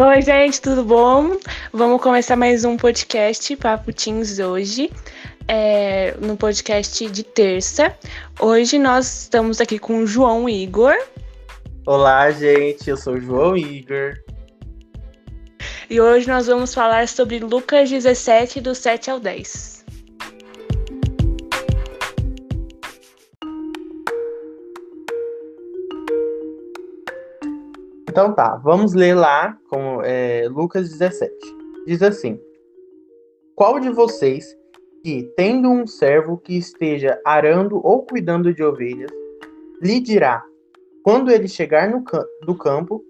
Oi, gente, tudo bom? Vamos começar mais um podcast Papo Teens hoje, é, no podcast de terça. Hoje nós estamos aqui com o João Igor. Olá, gente, eu sou o João Igor. E hoje nós vamos falar sobre Lucas 17, do 7 ao 10. Então tá, vamos ler lá com é, Lucas 17. Diz assim: Qual de vocês que, tendo um servo que esteja arando ou cuidando de ovelhas, lhe dirá, quando ele chegar no cam do campo,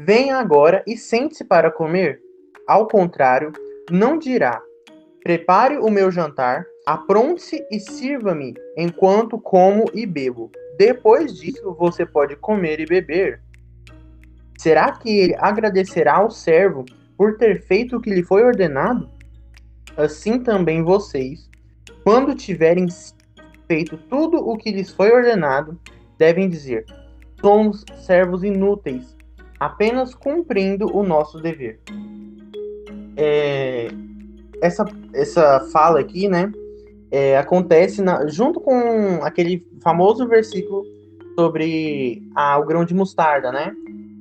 venha agora e sente-se para comer? Ao contrário, não dirá, prepare o meu jantar, apronte-se e sirva-me enquanto como e bebo. Depois disso, você pode comer e beber. Será que ele agradecerá ao servo por ter feito o que lhe foi ordenado? Assim também vocês, quando tiverem feito tudo o que lhes foi ordenado, devem dizer: somos servos inúteis, apenas cumprindo o nosso dever. É, essa, essa fala aqui, né, é, acontece na, junto com aquele famoso versículo sobre a, o grão de mostarda, né?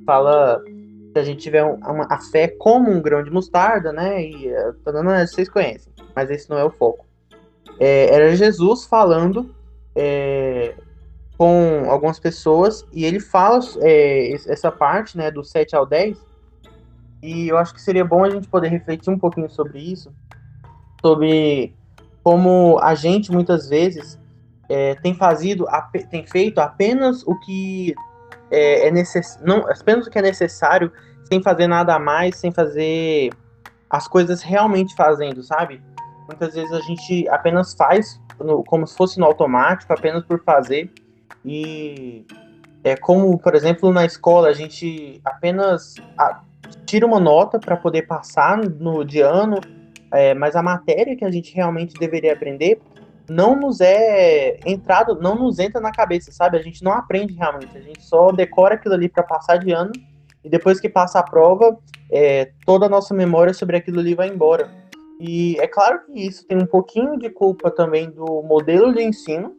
Fala se a gente tiver uma, a fé como um grão de mostarda, né? E uh, tô dando, vocês conhecem, mas esse não é o foco. É, era Jesus falando é, com algumas pessoas e ele fala é, essa parte, né, do 7 ao 10. E eu acho que seria bom a gente poder refletir um pouquinho sobre isso, sobre como a gente muitas vezes é, tem, fazido, tem feito apenas o que é, é necess... não apenas o que é necessário, sem fazer nada a mais, sem fazer as coisas realmente fazendo, sabe? Muitas vezes a gente apenas faz no, como se fosse no automático, apenas por fazer. E é como, por exemplo, na escola, a gente apenas a, tira uma nota para poder passar no de ano, é, mas a matéria que a gente realmente deveria aprender não nos é entrado, não nos entra na cabeça, sabe? A gente não aprende realmente, a gente só decora aquilo ali para passar de ano e depois que passa a prova, é, toda a nossa memória sobre aquilo ali vai embora. E é claro que isso tem um pouquinho de culpa também do modelo de ensino,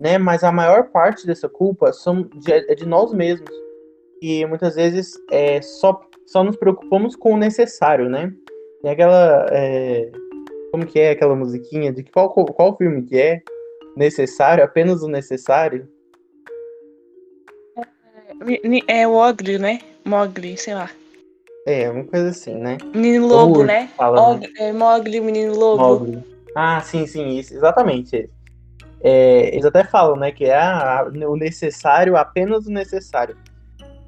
né? Mas a maior parte dessa culpa são de, é de nós mesmos. E muitas vezes é, só, só nos preocupamos com o necessário, né? E aquela. É, como que é aquela musiquinha? De qual, qual filme que é? Necessário? Apenas o necessário? É, é o Ogre, né? Mogli, sei lá. É, uma coisa assim, né? Menino Lobo, né? Og, é, Mogli, Menino Lobo. Mogli. Ah, sim, sim, isso, exatamente. É, eles até falam, né, que é ah, o necessário, apenas o necessário.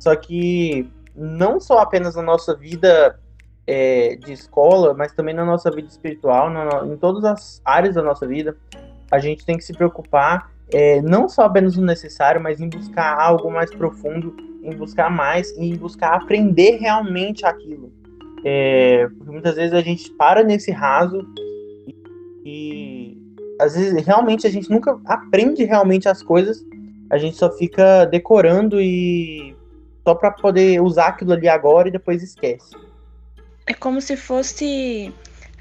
Só que não só apenas na nossa vida é, de escola, mas também na nossa vida espiritual, em todas as áreas da nossa vida, a gente tem que se preocupar é, não só apenas no necessário, mas em buscar algo mais profundo, em buscar mais, em buscar aprender realmente aquilo. É, porque muitas vezes a gente para nesse raso e, e às vezes realmente a gente nunca aprende realmente as coisas, a gente só fica decorando e só para poder usar aquilo ali agora e depois esquece é como se fosse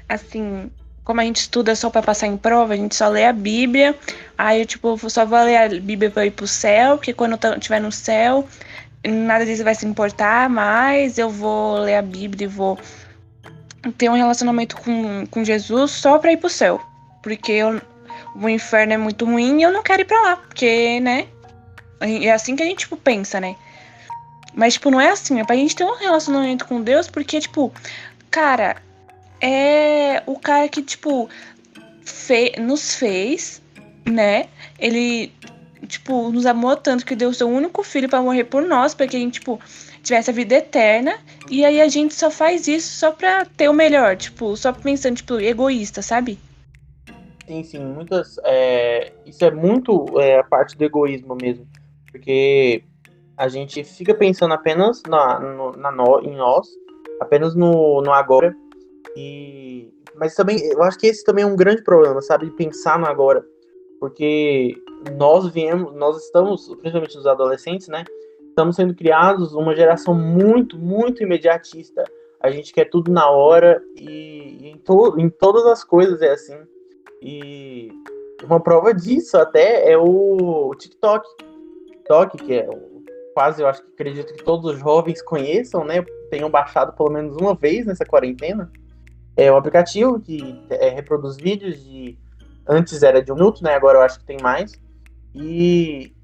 assim, como a gente estuda só para passar em prova, a gente só lê a Bíblia, aí eu tipo, só vou ler a Bíblia para ir pro céu, porque quando eu estiver no céu, nada disso vai se importar mais, eu vou ler a Bíblia e vou ter um relacionamento com, com Jesus só para ir pro céu, porque eu, o inferno é muito ruim e eu não quero ir para lá, porque, né? É assim que a gente tipo pensa, né? Mas, tipo, não é assim. É pra gente ter um relacionamento com Deus, porque, tipo, cara, é o cara que, tipo, fe nos fez, né? Ele, tipo, nos amou tanto que deu seu único filho para morrer por nós, para que a gente, tipo, tivesse a vida eterna. E aí a gente só faz isso só pra ter o melhor, tipo, só pensando, tipo, egoísta, sabe? Sim, sim, muitas. É, isso é muito é, a parte do egoísmo mesmo. Porque a gente fica pensando apenas na, no, na no, em nós, apenas no, no agora. E, mas também, eu acho que esse também é um grande problema, sabe? Pensar no agora. Porque nós viemos, nós estamos, principalmente os adolescentes, né? Estamos sendo criados uma geração muito, muito imediatista. a gente quer tudo na hora e, e em, to, em todas as coisas é assim. E uma prova disso até é o, o TikTok. TikTok, que é quase, eu acho que acredito que todos os jovens conheçam, né? Tenham baixado pelo menos uma vez nessa quarentena. É um aplicativo que é, reproduz vídeos de. Antes era de um minuto, né? Agora eu acho que tem mais. E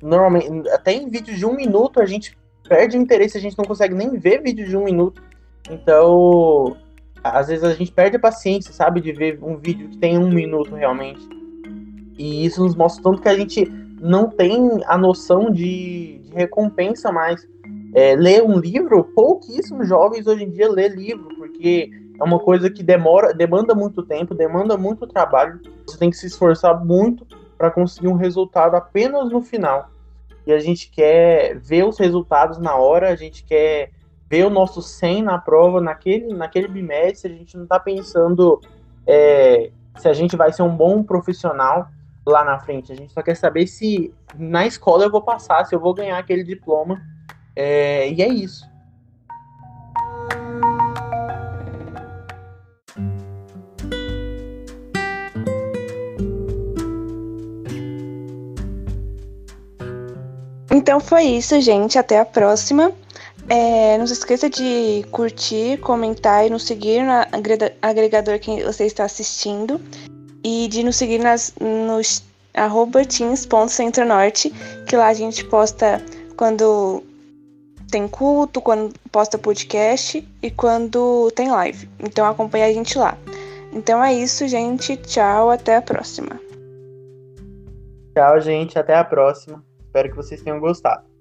normalmente, até em vídeos de um minuto, a gente perde o interesse, a gente não consegue nem ver vídeo de um minuto. Então, às vezes a gente perde a paciência, sabe, de ver um vídeo que tem um minuto realmente. E isso nos mostra tanto que a gente não tem a noção de, de recompensa mais. É, ler um livro, pouquíssimos jovens hoje em dia lê livro, porque é uma coisa que demora, demanda muito tempo, demanda muito trabalho. Você tem que se esforçar muito para conseguir um resultado apenas no final. E a gente quer ver os resultados na hora, a gente quer ver o nosso 100 na prova naquele, naquele bimestre, a gente não está pensando é, se a gente vai ser um bom profissional lá na frente. A gente só quer saber se na escola eu vou passar, se eu vou ganhar aquele diploma. É, e é isso. Então foi isso, gente. Até a próxima. É, não se esqueça de curtir, comentar e nos seguir no agregador que você está assistindo. E de nos seguir nas, nos arroba teams.centronorte, que lá a gente posta quando tem culto, quando posta podcast e quando tem live. Então acompanha a gente lá. Então é isso, gente. Tchau, até a próxima. Tchau, gente. Até a próxima. Espero que vocês tenham gostado.